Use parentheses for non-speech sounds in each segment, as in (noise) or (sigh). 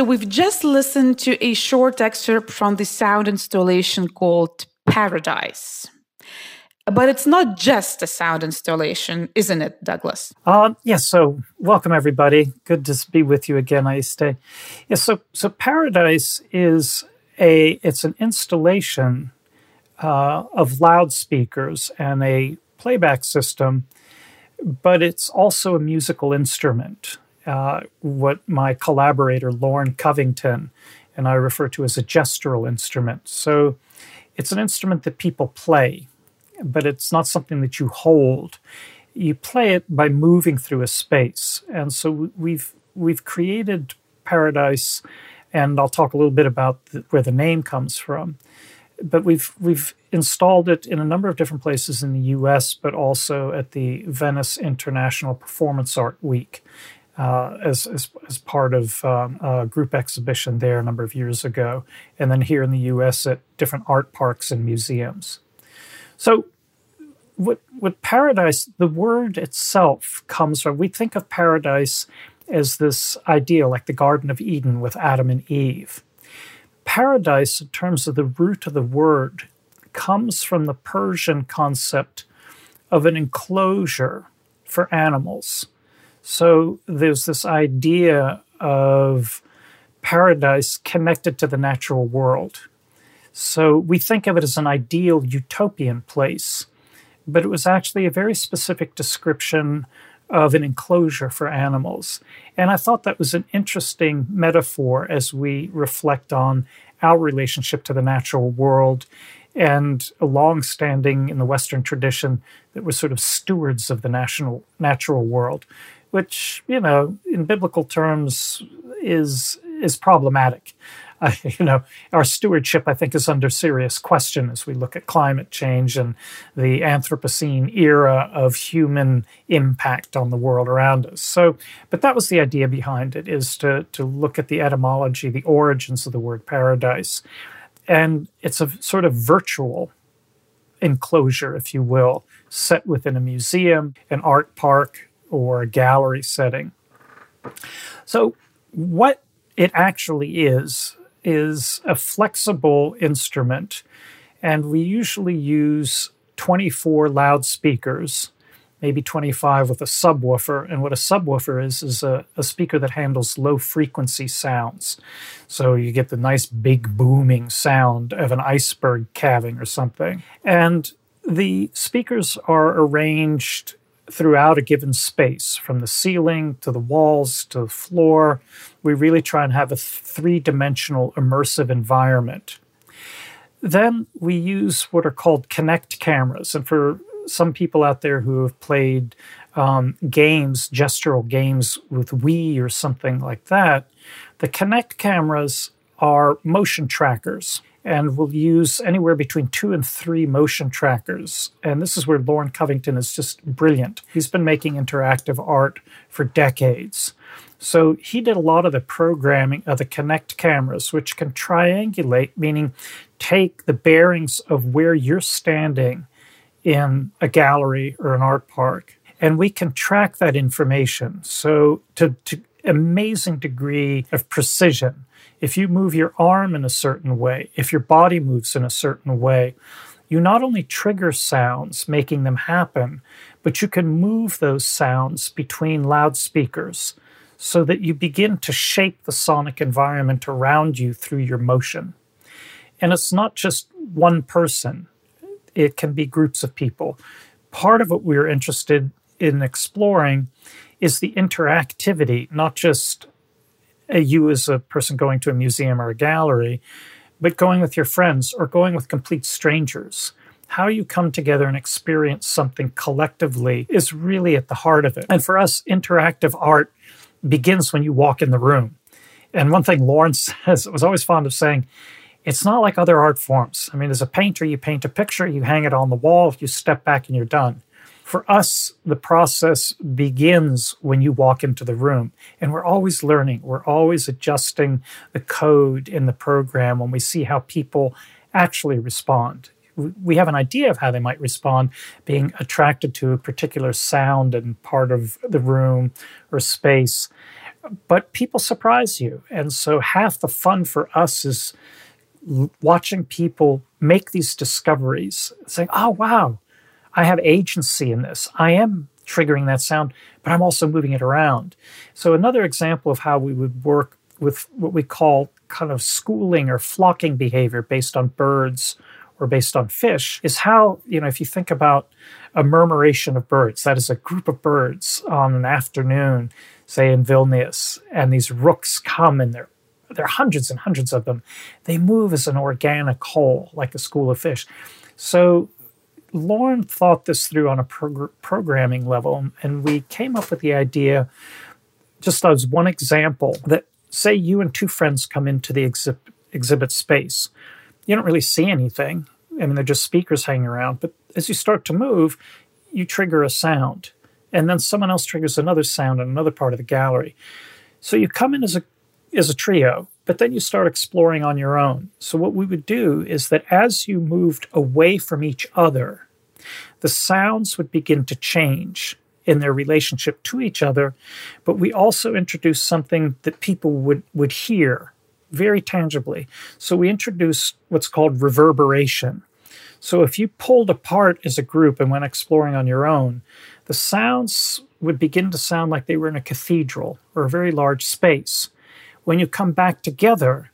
So we've just listened to a short excerpt from the sound installation called Paradise. But it's not just a sound installation, isn't it, Douglas? Uh, yes. So, welcome everybody. Good to be with you again, Aiste. Yes. So, so Paradise is a it's an installation uh, of loudspeakers and a playback system, but it's also a musical instrument. Uh, what my collaborator Lorne Covington and I refer to as a gestural instrument. So, it's an instrument that people play but it's not something that you hold. You play it by moving through a space. And so we've we've created Paradise, and I'll talk a little bit about the, where the name comes from. But we've we've installed it in a number of different places in the U.S., but also at the Venice International Performance Art Week. Uh, as, as, as part of um, a group exhibition there a number of years ago, and then here in the U.S. at different art parks and museums. So, with, with paradise, the word itself comes from, we think of paradise as this idea like the Garden of Eden with Adam and Eve. Paradise, in terms of the root of the word, comes from the Persian concept of an enclosure for animals. So there's this idea of paradise connected to the natural world. So we think of it as an ideal utopian place, but it was actually a very specific description of an enclosure for animals. And I thought that was an interesting metaphor as we reflect on our relationship to the natural world and a long-standing in the Western tradition that we're sort of stewards of the national natural world, which, you know, in biblical terms is is problematic. (laughs) Uh, you know, our stewardship, I think, is under serious question as we look at climate change and the Anthropocene era of human impact on the world around us. So, but that was the idea behind it: is to to look at the etymology, the origins of the word paradise, and it's a sort of virtual enclosure, if you will, set within a museum, an art park, or a gallery setting. So, what it actually is is a flexible instrument, and we usually use 24 loudspeakers, maybe 25 with a subwoofer. And what a subwoofer is, is a, a speaker that handles low frequency sounds. So you get the nice big booming sound of an iceberg calving or something. And the speakers are arranged throughout a given space, from the ceiling to the walls to the floor. We really try and have a three dimensional immersive environment. Then we use what are called Kinect cameras. And for some people out there who have played um, games, gestural games with Wii or something like that, the Kinect cameras are motion trackers and we'll use anywhere between two and three motion trackers. And this is where Lorne Covington is just brilliant. He's been making interactive art for decades. So he did a lot of the programming of the Kinect cameras, which can triangulate, meaning take the bearings of where you're standing in a gallery or an art park. And we can track that information. So to, to amazing degree of precision if you move your arm in a certain way, if your body moves in a certain way, you not only trigger sounds, making them happen, but you can move those sounds between loudspeakers so that you begin to shape the sonic environment around you through your motion. And it's not just one person, it can be groups of people. Part of what we're interested in exploring is the interactivity, not just uh, you as a person going to a museum or a gallery, but going with your friends or going with complete strangers. How you come together and experience something collectively is really at the heart of it. And for us, interactive art begins when you walk in the room. And one thing Lawrence (laughs) says, was always fond of saying, it's not like other art forms. I mean, as a painter, you paint a picture, you hang it on the wall, you step back and you're done. For us, the process begins when you walk into the room, and we're always learning. We're always adjusting the code in the program when we see how people actually respond. We have an idea of how they might respond, being attracted to a particular sound and part of the room or space. but people surprise you. And so half the fun for us is watching people make these discoveries, saying, oh, wow, I have agency in this. I am triggering that sound, but I'm also moving it around. So, another example of how we would work with what we call kind of schooling or flocking behavior based on birds or based on fish is how, you know, if you think about a murmuration of birds, that is a group of birds on an afternoon, say in Vilnius, and these rooks come and they're there are hundreds and hundreds of them. They move as an organic whole, like a school of fish. So Lorne thought this through on a prog- programming level, and we came up with the idea, just as one example, that say you and two friends come into the exhibit, exhibit space. You don't really see anything. I mean, they're just speakers hanging around. But as you start to move, you trigger a sound, and then someone else triggers another sound in another part of the gallery. So you come in as a as a trio, but then you start exploring on your own. So what we would do is that as you moved away from each other, the sounds would begin to change in their relationship to each other, but we also introduced something that people would, would hear very tangibly. So we introduced what's called reverberation. So if you pulled apart as a group and went exploring on your own, the sounds would begin to sound like they were in a cathedral or a very large space. When you come back together,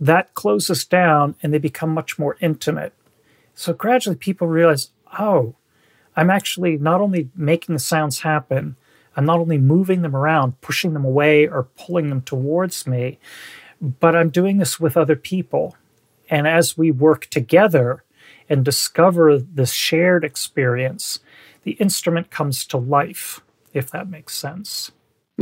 that closes down and they become much more intimate. So gradually people realize, oh, I'm actually not only making the sounds happen, I'm not only moving them around, pushing them away or pulling them towards me, but I'm doing this with other people. And as we work together and discover this shared experience, the instrument comes to life, if that makes sense.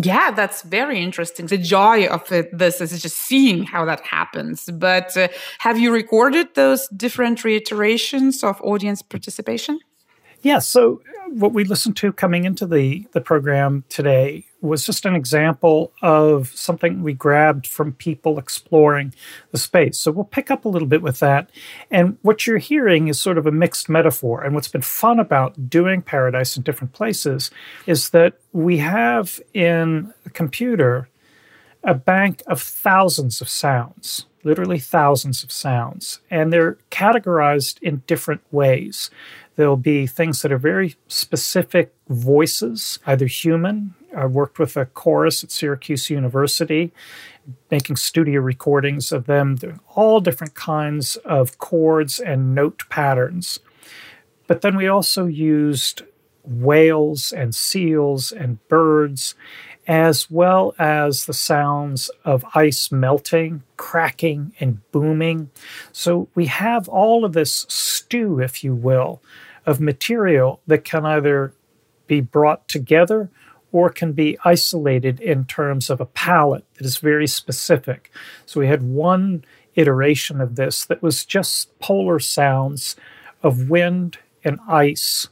Yeah, that's very interesting. The joy of it, this is just seeing how that happens. But uh, have you recorded those different reiterations of audience participation? Yeah. So what we listened to coming into the the program today was just an example of something we grabbed from people exploring the space. So we'll pick up a little bit with that. And what you're hearing is sort of a mixed metaphor. And what's been fun about doing Paradise in different places is that we have in a computer a bank of thousands of sounds, literally thousands of sounds, and they're categorized in different ways. There'll be things that are very specific voices, either human. I worked with a chorus at Syracuse University, making studio recordings of them doing all different kinds of chords and note patterns. But then we also used whales and seals and birds, as well as the sounds of ice melting, cracking, and booming. So we have all of this stew, if you will, of material that can either be brought together or can be isolated in terms of a palette that is very specific. So we had one iteration of this that was just polar sounds of wind and ice.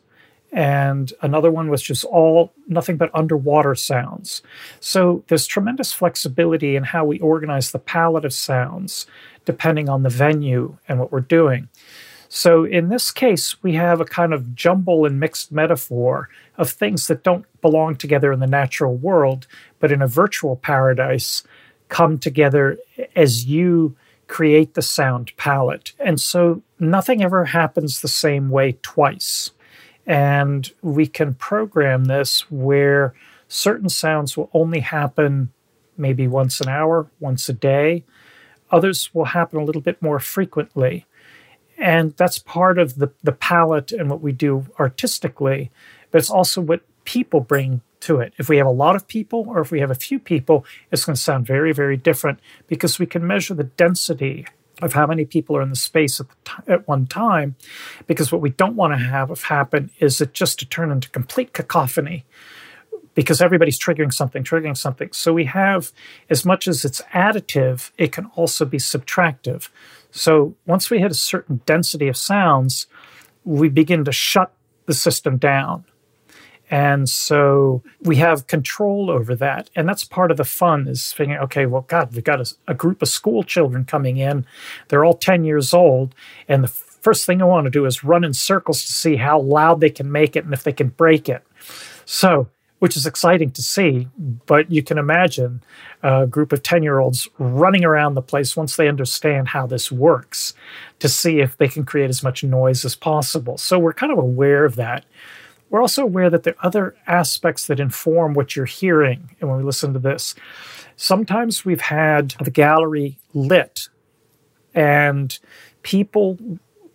And another one was just all nothing but underwater sounds. So there's tremendous flexibility in how we organize the palette of sounds depending on the venue and what we're doing. So in this case, we have a kind of jumble and mixed metaphor of things that don't belong together in the natural world, but in a virtual paradise come together as you create the sound palette. And so nothing ever happens the same way twice. And we can program this where certain sounds will only happen maybe once an hour, once a day. Others will happen a little bit more frequently and that's part of the the palette and what we do artistically but it's also what people bring to it if we have a lot of people or if we have a few people it's going to sound very very different because we can measure the density of how many people are in the space at, the t- at one time because what we don't want to have happen is it just to turn into complete cacophony because everybody's triggering something, triggering something. So we have, as much as it's additive, it can also be subtractive. So once we hit a certain density of sounds, we begin to shut the system down. And so we have control over that. And that's part of the fun is figuring, okay, well, God, we've got a, a group of school children coming in. They're all 10 years old. And the first thing I want to do is run in circles to see how loud they can make it and if they can break it. So which is exciting to see. But you can imagine a group of 10 year olds running around the place once they understand how this works to see if they can create as much noise as possible. So we're kind of aware of that. We're also aware that there are other aspects that inform what you're hearing. And when we listen to this, sometimes we've had the gallery lit and people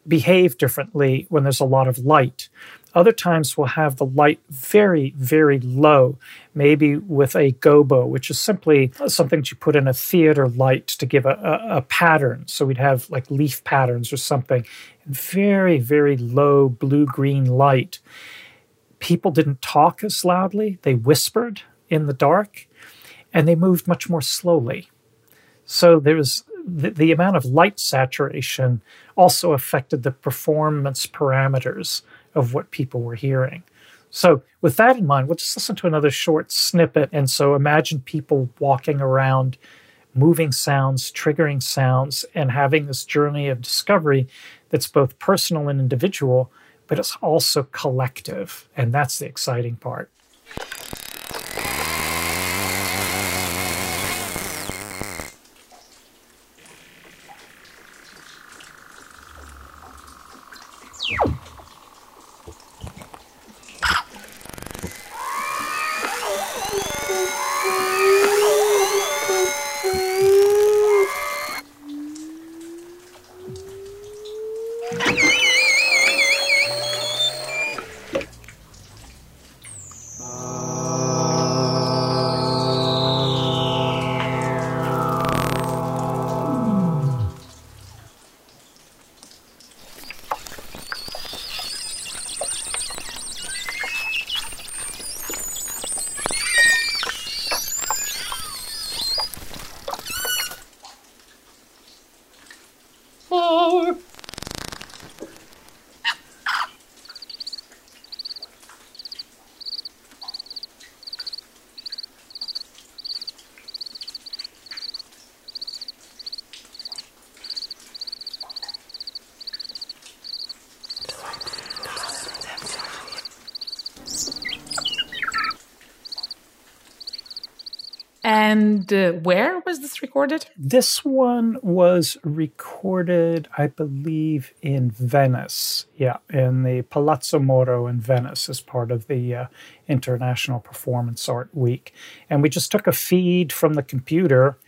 behave differently when there's a lot of light. Other times we'll have the light very, very low, maybe with a gobo, which is simply something that you put in a theater light to give a, a, a pattern. So we'd have like leaf patterns or something. Very, very low blue green light. People didn't talk as loudly, they whispered in the dark, and they moved much more slowly. So there was the, the amount of light saturation also affected the performance parameters of what people were hearing. So, with that in mind, we'll just listen to another short snippet. And so, imagine people walking around, moving sounds, triggering sounds, and having this journey of discovery that's both personal and individual, but it's also collective. And that's the exciting part. And uh, where was this recorded? This one was recorded, I believe, in Venice. Yeah, in the Palazzo Mora in Venice as part of the uh, International Performance Art Week. And we just took a feed from the computer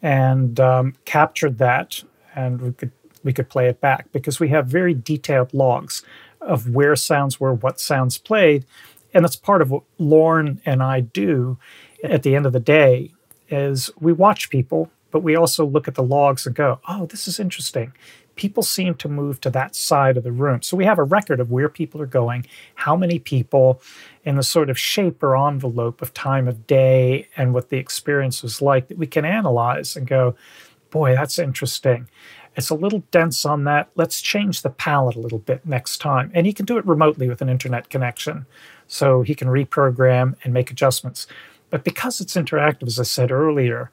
and um, captured that, and we could we could play it back because we have very detailed logs of where sounds were, what sounds played, and that's part of what Lorne and I do at the end of the day is we watch people, but we also look at the logs and go, oh, this is interesting. People seem to move to that side of the room. So we have a record of where people are going, how many people, and the sort of shape or envelope of time of day and what the experience was like that we can analyze and go, boy, that's interesting. It's a little dense on that. Let's change the palette a little bit next time. And he can do it remotely with an internet connection. So he can reprogram and make adjustments. But because it's interactive, as I said earlier,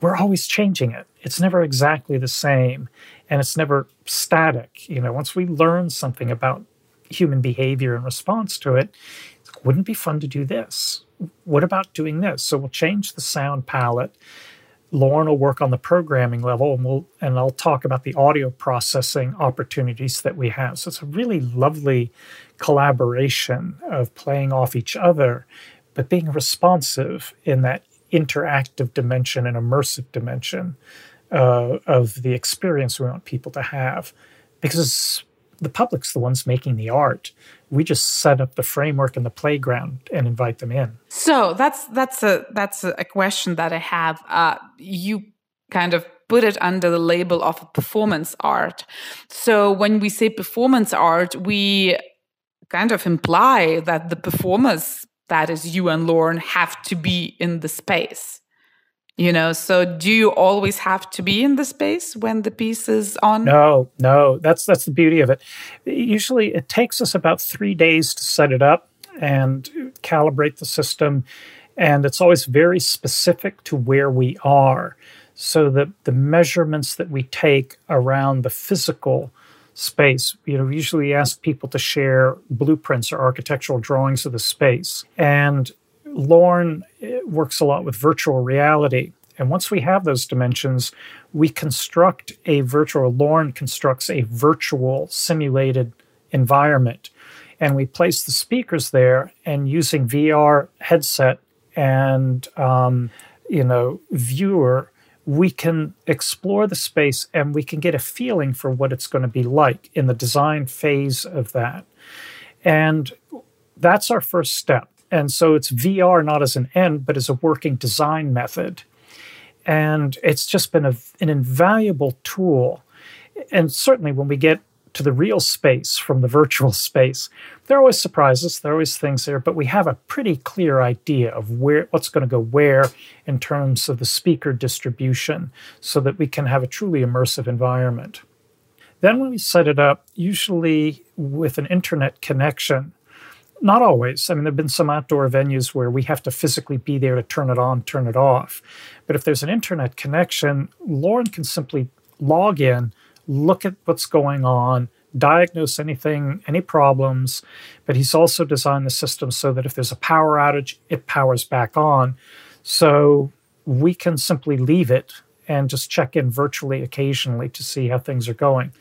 we're always changing it. It's never exactly the same and it's never static. You know, once we learn something about human behavior in response to it, wouldn't it be fun to do this? What about doing this? So we'll change the sound palette. Lorne will work on the programming level and we'll and I'll talk about the audio processing opportunities that we have. So it's a really lovely collaboration of playing off each other but being responsive in that interactive dimension and immersive dimension uh, of the experience we want people to have. Because the public's the ones making the art. We just set up the framework and the playground and invite them in. So that's that's a that's a question that I have. Uh, you kind of put it under the label of performance art. So when we say performance art, we kind of imply that the performers that is you and Lorne have to be in the space. You know, so do you always have to be in the space when the piece is on? No, no. That's that's the beauty of it. Usually it takes us about 3 days to set it up and calibrate the system and it's always very specific to where we are so that the measurements that we take around the physical space. You know, we usually ask people to share blueprints or architectural drawings of the space. And Lorne eh, works a lot with virtual reality. And once we have those dimensions, we construct a virtual, Lorne constructs a virtual simulated environment. And we place the speakers there and using VR headset and, um, you know, viewer, we can explore the space and we can get a feeling for what it's going to be like in the design phase of that. And that's our first step. And so it's VR not as an end, but as a working design method. And it's just been a, an invaluable tool. And certainly when we get to the real space from the virtual (laughs) space, there are always surprises, there are always things there, but we have a pretty clear idea of where what's going to go where in terms of the speaker distribution so that we can have a truly immersive environment. Then when we set it up, usually with an internet connection, not always. I mean, there have been some outdoor venues where we have to physically be there to turn it on, turn it off. But if there's an internet connection, Lorne can simply log in, look at what's going on, diagnose anything, any problems. But he's also designed the system so that if there's a power outage, it powers back on. So we can simply leave it and just check in virtually occasionally to see how things are going.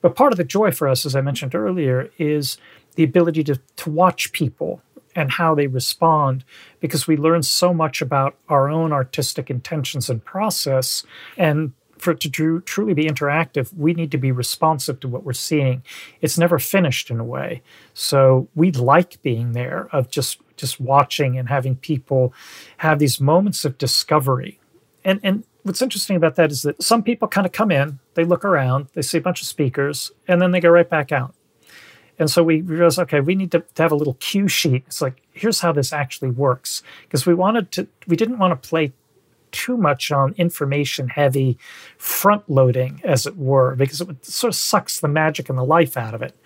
But part of the joy for us, as I mentioned earlier, is the ability to, to watch people and how they respond because we learn so much about our own artistic intentions and process. And for it to tr- truly be interactive, we need to be responsive to what we're seeing. It's never finished in a way. So we like being there of just just watching and having people have these moments of discovery. And and what's interesting about that is that some people kind of come in, they look around, they see a bunch of speakers, and then they go right back out. And so we realized, okay, we need to, to have a little cue sheet. It's like, here's how this actually works. Because we wanted to, we didn't want to play too much on information heavy front loading, as it were, because it sort of sucks the magic and the life out of it.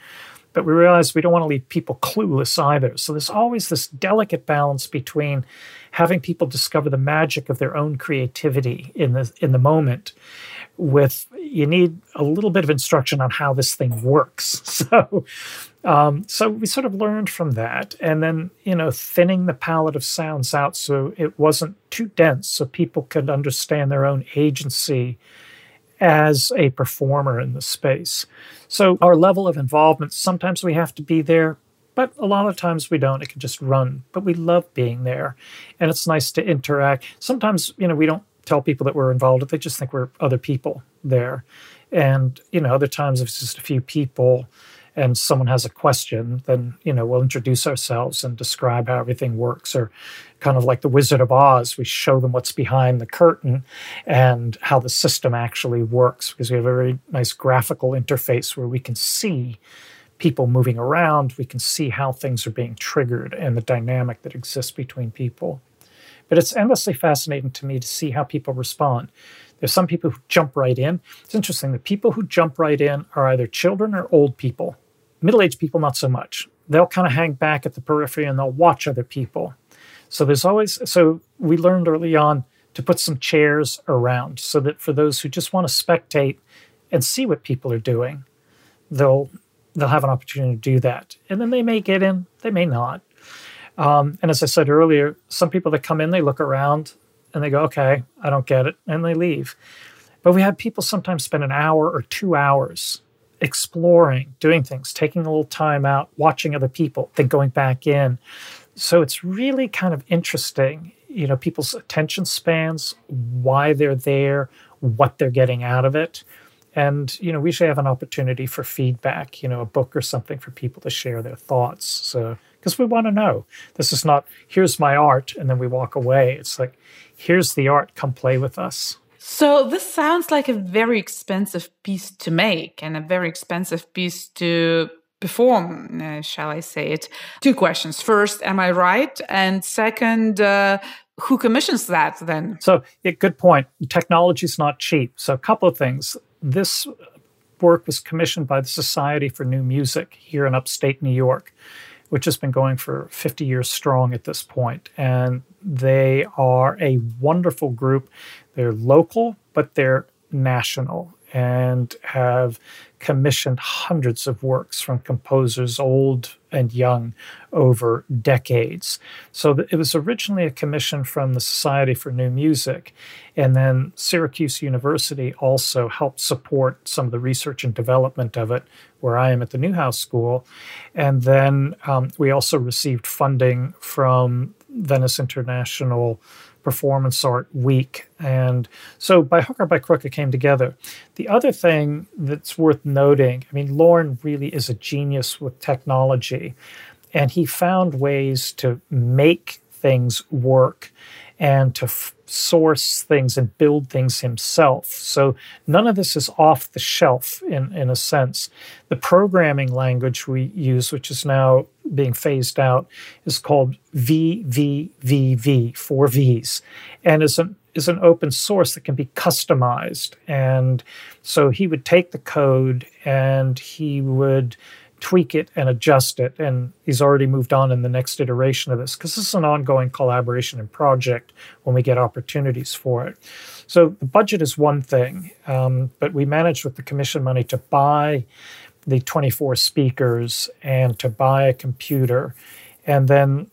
But we realize we don't want to leave people clueless either. So there's always this delicate balance between having people discover the magic of their own creativity in the in the moment with you need a little bit of instruction on how this thing works. (laughs) So, um, so we sort of learned from that, and then you know, thinning the palette of sounds out so it wasn't too dense, so people could understand their own agency as a performer in the space. So our level of involvement, sometimes we have to be there, but a lot of times we don't. It can just run. But we love being there, and it's nice to interact. Sometimes you know we don't tell people that we're involved. They just think we're other people there. And, you know, other times it's just a few people and someone has a question, then, you know, we'll introduce ourselves and describe how everything works. Or kind of like the Wizard of Oz, we show them what's behind the curtain and how the system actually works because we have a very nice graphical interface where we can see people moving around, we can see how things are being triggered and the dynamic that exists between people. But it's endlessly fascinating to me to see how people respond. There's some people who jump right in. It's interesting. The people who jump right in are either children or old people. Middle aged people, not so much. They'll kind of hang back at the periphery and they'll watch other people. So there's always, so we learned early on to put some chairs around so that for those who just want to spectate and see what people are doing, they'll they'll have an opportunity to do that. And then they may get in, they may not. Um, and as I said earlier, some people that come in, they look around and they go, okay, I don't get it, and they leave. But we have people sometimes spend an hour or two hours exploring, doing things, taking a little time out, watching other people, then going back in. So it's really kind of interesting, you know, people's attention spans, why they're there, what they're getting out of it. And, you know, we should have an opportunity for feedback, you know, a book or something for people to share their thoughts. So because we want to know. This is not, here's my art, and then we walk away. It's like, here's the art, come play with us. So, this sounds like a very expensive piece to make and a very expensive piece to perform, uh, shall I say it. Two questions. First, am I right? And second, uh, who commissions that then? So, yeah, good point. Technology is not cheap. So, a couple of things. This work was commissioned by the Society for New Music here in upstate New York which has been going for 50 years strong at this point. And they are a wonderful group. They're local, but they're national. and have commissioned hundreds of works from composers old and young over decades. So it was originally a commission from the Society for New Music, and then Syracuse University also helped support some of the research and development of it, where I am at the Newhouse School. And then um, we also received funding from Venice International performance art week. And so by hook or by crook, it came together. The other thing that's worth noting I mean, Lorne really is a genius with technology, and he found ways to make things work and to f- source things and build things himself. So none of this is off the shelf in, in a sense. The programming language we use, which is now being phased out, is called VVVV, four V's, and is an is an open source that can be customized. And so he would take the code and he would tweak it and adjust it. And he's already moved on in the next iteration of this because this is an ongoing collaboration and project when we get opportunities for it. So the budget is one thing, um, but we managed with the commission money to buy the 24 speakers and to buy a computer. And then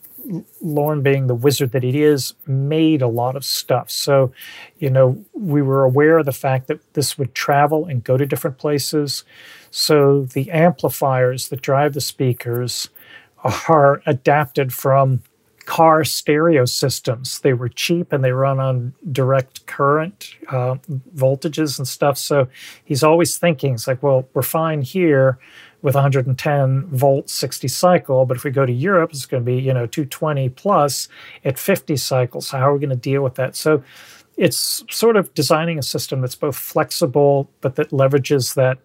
Lorne, being the wizard that he is, made a lot of stuff. So, you know, we were aware of the fact that this would travel and go to different places. So the amplifiers that drive the speakers are adapted from car stereo systems. They were cheap and they run on direct current uh, voltages and stuff. So he's always thinking, it's like, well, we're fine here with 110 volts 60 cycle but if we go to europe it's going to be you know 220 plus at 50 cycles. How are we going to deal with that? So it's sort of designing a system that's both flexible but that leverages that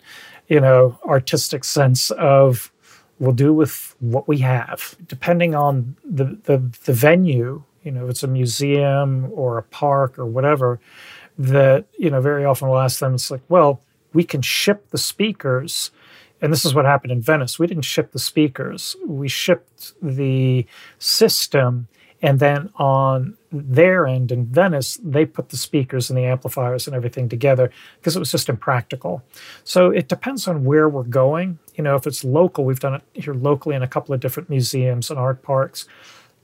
you know artistic sense of we'll do with what we have. Depending on the the, the venue you know if it's a museum or a park or whatever that you know very often we'll ask them it's like well we can ship the speakers and this is what happened in Venice. We didn't ship the speakers, we shipped the system. And then on their end in Venice, they put the speakers and the amplifiers and everything together because it was just impractical. So it depends on where we're going. You know, if it's local, we've done it here locally in a couple of different museums and art parks.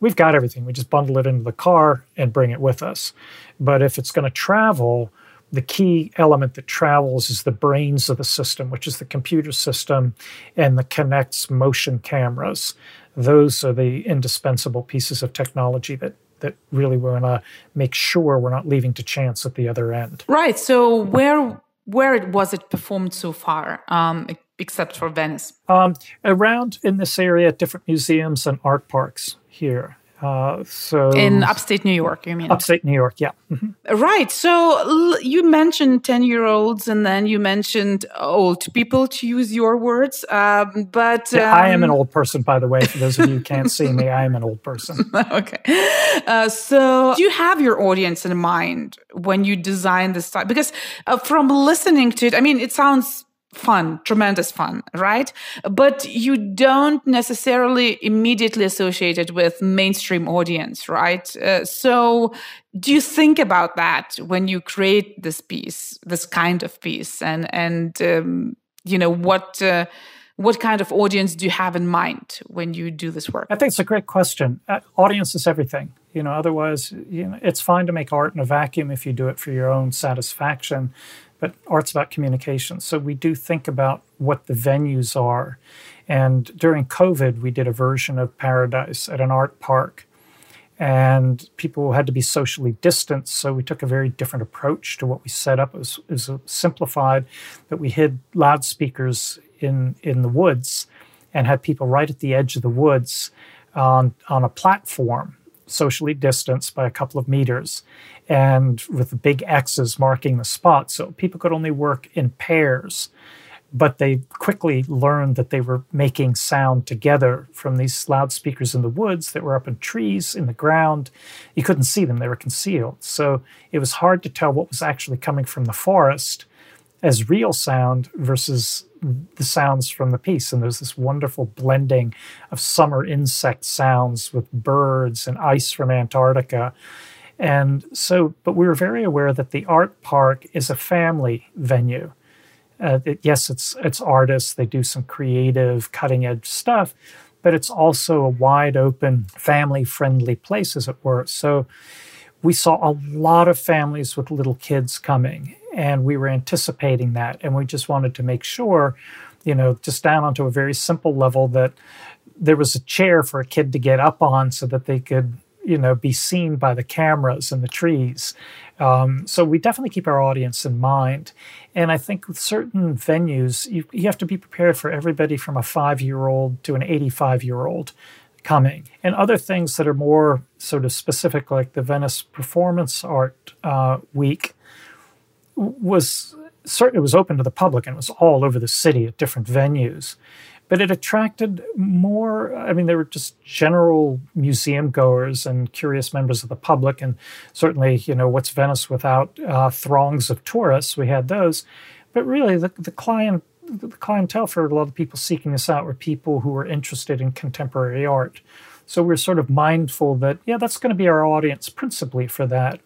We've got everything. We just bundle it into the car and bring it with us. But if it's going to travel, the key element that travels is the brains of the system, which is the computer system and the Kinects motion cameras. Those are the indispensable pieces of technology that that really we want to make sure we're not leaving to chance at the other end. Right. So where where was it performed so far, um, except for Venice? Um, around in this area, at different museums and art parks here. Uh, so in upstate New York, you mean? Upstate New York, yeah. Mm-hmm. Right. So l- you mentioned ten-year-olds, and then you mentioned old people, to use your words. Um, but yeah, um, I am an um, old person, by the way. For those of you who can't see me, I am an old person. (laughs) okay. Uh, so do you have your audience in mind when you design this style? Because uh, from listening to it, I mean, it sounds fun, tremendous fun, right? But you don't necessarily immediately associate it with mainstream audience, right? Uh, so do you think about that when you create this piece, this kind of piece, and and um, you know what? Uh, what kind of audience do you have in mind when you do this work? I think it's a great question. Uh, audience is everything. You know, otherwise, you know, it's fine to make art in a vacuum if you do it for your own satisfaction but art's about communication. So we do think about what the venues are. And during COVID, we did a version of Paradise at an art park. And people had to be socially distanced. So we took a very different approach to what we set up. It was, it was simplified, but we hid loudspeakers in, in the woods and had people right at the edge of the woods on, on a platform socially distanced by a couple of meters and with the big X's marking the spot. So people could only work in pairs. But they quickly learned that they were making sound together from these loudspeakers in the woods that were up in trees in the ground. You couldn't see them, they were concealed. So it was hard to tell what was actually coming from the forest as real sound versus the sounds from the piece. And there's this wonderful blending of summer insect sounds with birds and ice from Antarctica. And so, but we were very aware that the art park is a family venue. Uh, it, yes, it's it's artists. They do some creative, cutting edge stuff, but it's also a wide open, family friendly place, as it were. So we saw a lot of families with little kids coming, and we were anticipating that, and we just wanted to make sure, you know, just down onto a very simple level that there was a chair for a kid to get up on so that they could you know be seen by the cameras and the trees. Um, so we definitely keep our audience in mind. And i think with certain venues you, you have to be prepared for everybody from a five year old to an 85 year old coming. And other things that are more sort of specific like the venice performance art uh, week was certainly was open to the public and it was all over the city at different venues but it attracted more. I mean, there were just general museum goers and curious members of the public, and certainly, you know, what's Venice without uh, throngs of tourists? We had those, but really, the the client the clientele for a lot of people seeking this out were people who were interested in contemporary art. So we're sort of mindful that yeah, that's going to be our audience principally for that.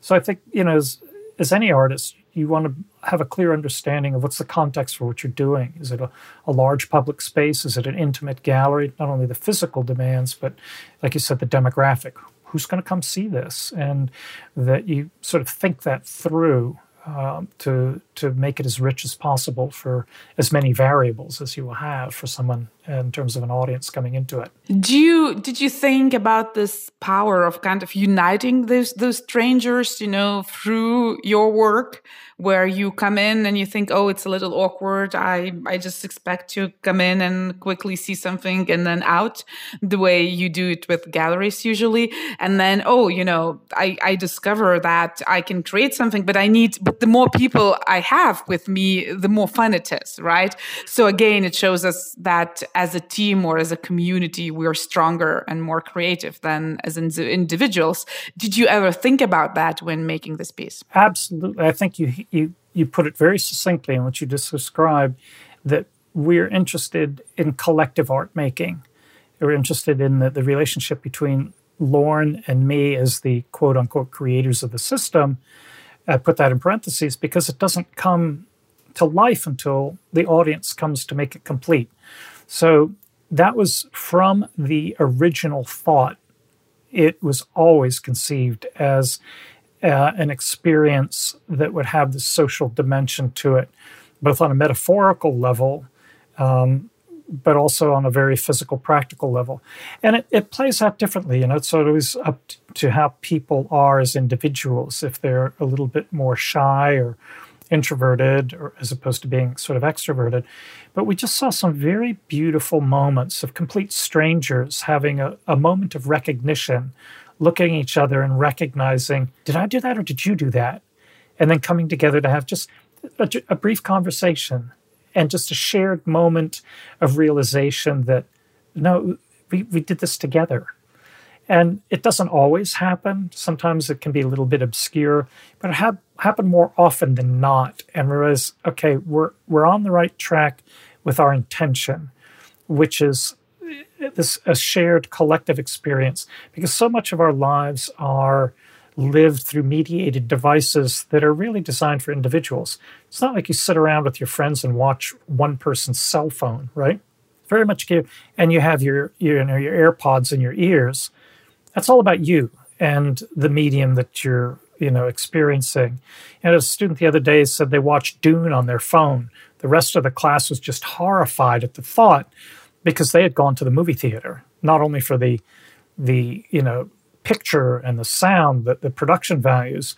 So I think you know, as as any artist, you want to have a clear understanding of what's the context for what you're doing. Is it a, a, large public space? Is it an intimate gallery? Not only the physical demands, but like you said, the demographic. Who's going to come see this? And that you sort of think that through um, to to make it as rich as possible for as many variables as you will have for someone in terms of an audience coming into it. Do you did you think about this power of kind of uniting those those strangers, you know, through your work? where you come in and you think, oh, it's a little awkward. I, I just expect to come in and quickly see something and then out the way you do it with galleries usually. And then, oh, you know, I, I discover that I can create something, but I need, but the more people I have with me, the more fun it is, right? So again, it shows us that as a team or as a community, we're stronger and more creative than as individuals. Did you ever think about that when making this piece? Absolutely. I think you you you put it very succinctly in what you just described that we're interested in collective art making. We're interested in the, the relationship between Lorne and me as the quote unquote creators of the system. I put that in parentheses because it doesn't come to life until the audience comes to make it complete. So that was from the original thought. It was always conceived as uh, an experience that would have this social dimension to it, both on a metaphorical level, um, but also on a very physical, practical level. And it, it plays out differently. You know, it's always up to how people are as individuals. If they're a little bit more shy or introverted, or as opposed to being sort of extroverted. But we just saw some very beautiful moments of complete strangers having a, a moment of recognition looking at each other and recognizing, did I do that or did you do that? And then coming together to have just a, a brief conversation and just a shared moment of realization that, no, we, we did this together. And it doesn't always happen. Sometimes it can be a little bit obscure, but it ha- happened more often than not. And realize, okay, we're we're on the right track with our intention, which is uh, this a shared collective experience because so much of our lives are lived through mediated devices that are really designed for individuals. It's not like you sit around with your friends and watch one person's cell phone, right? Very much give, and you have your you know your AirPods in your ears. That's all about you and the medium that you're you know experiencing. And a student the other day said they watched Dune on their phone. The rest of the class was just horrified at the thought because they had gone to the movie theater not only for the the you know picture and the sound, the, the production values,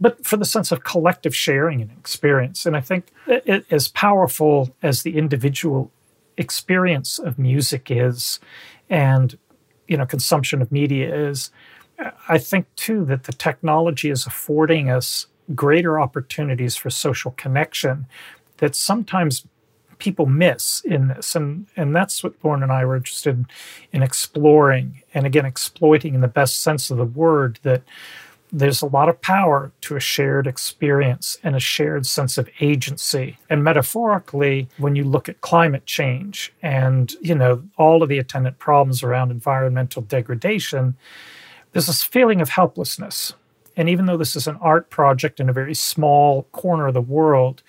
but for the sense of collective sharing and experience. And I think it, as powerful as the individual experience of music is, and you know consumption of media is, I think too that the technology is affording us greater opportunities for social connection that sometimes people miss in this. And and that's what Lorne and I were interested in exploring and again exploiting in the best sense of the word that there's a lot of power to a shared experience and a shared sense of agency. And metaphorically when you look at climate change and you know all of the attendant problems around environmental degradation there's this feeling of helplessness. And even though this is an art project in a very small corner of the world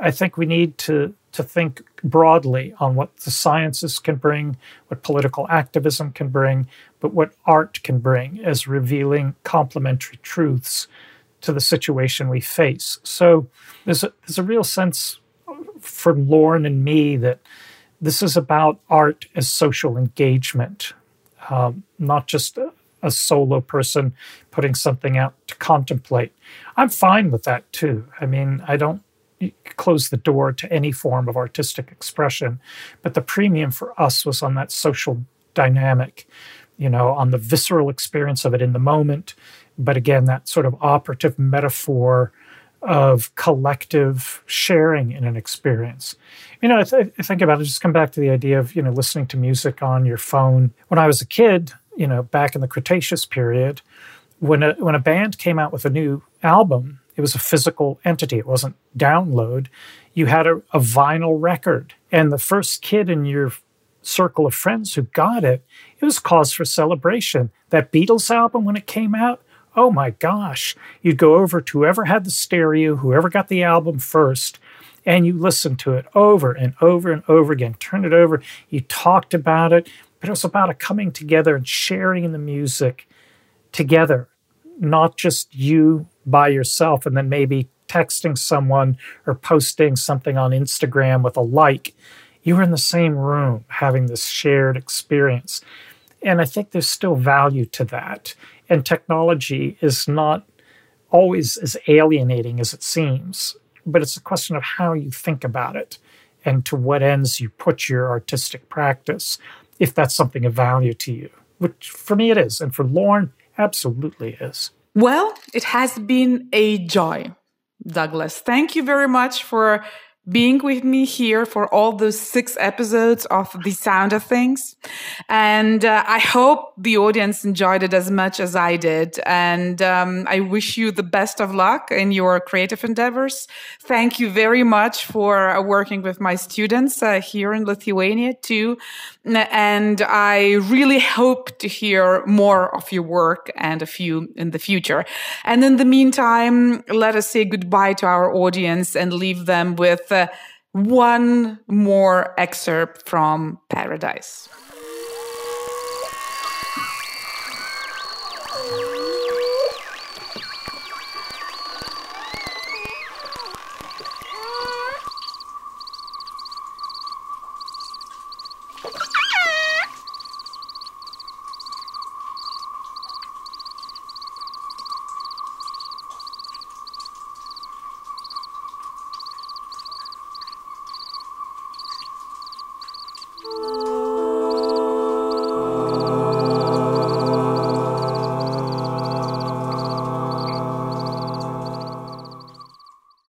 I think we need to to think broadly on what the sciences can bring, what political activism can bring, but what art can bring as revealing complementary truths to the situation we face. So there's a, there's a real sense for Lorne and me that this is about art as social engagement, um, not just a, a solo person putting something out to contemplate. I'm fine with that too. I mean, I don't close the door to any form of artistic expression. But the premium for us was on that social dynamic, you know, on the visceral experience of it in the moment. But again, that sort of operative metaphor of collective sharing in an experience. You know, I, th- think about it, just come back to the idea of, you know, listening to music on your phone. When I was a kid, you know, back in the Cretaceous period, when a, when a band came out with a new album, it was a physical entity. It wasn't download. You had a, a vinyl record. And the first kid in your circle of friends who got it, it was cause for celebration. That Beatles album, when it came out, oh my gosh, you'd go over to whoever had the stereo, whoever got the album first, and you listened to it over and over and over again. Turn it over. You talked about it, but it was about a coming together and sharing the music together, not just you by yourself and then maybe texting someone or posting something on Instagram with a like. You were in the same room having this shared experience. And I think there's still value to that. And technology is not always as alienating as it seems, but it's a question of how you think about it and to what ends you put your artistic practice, if that's something of value to you, which for me it is. And for Lorne, absolutely is. Well, it has been a joy, Douglas. Thank you very much for being with me here for all those six episodes of The Sound of Things. And uh, I hope the audience enjoyed it as much as I did. And um, I wish you the best of luck in your creative endeavors. Thank you very much for uh, working with my students uh, here in Lithuania too. And I really hope to hear more of your work and a few in the future. And in the meantime, let us say goodbye to our audience and leave them with uh, one more excerpt from Paradise.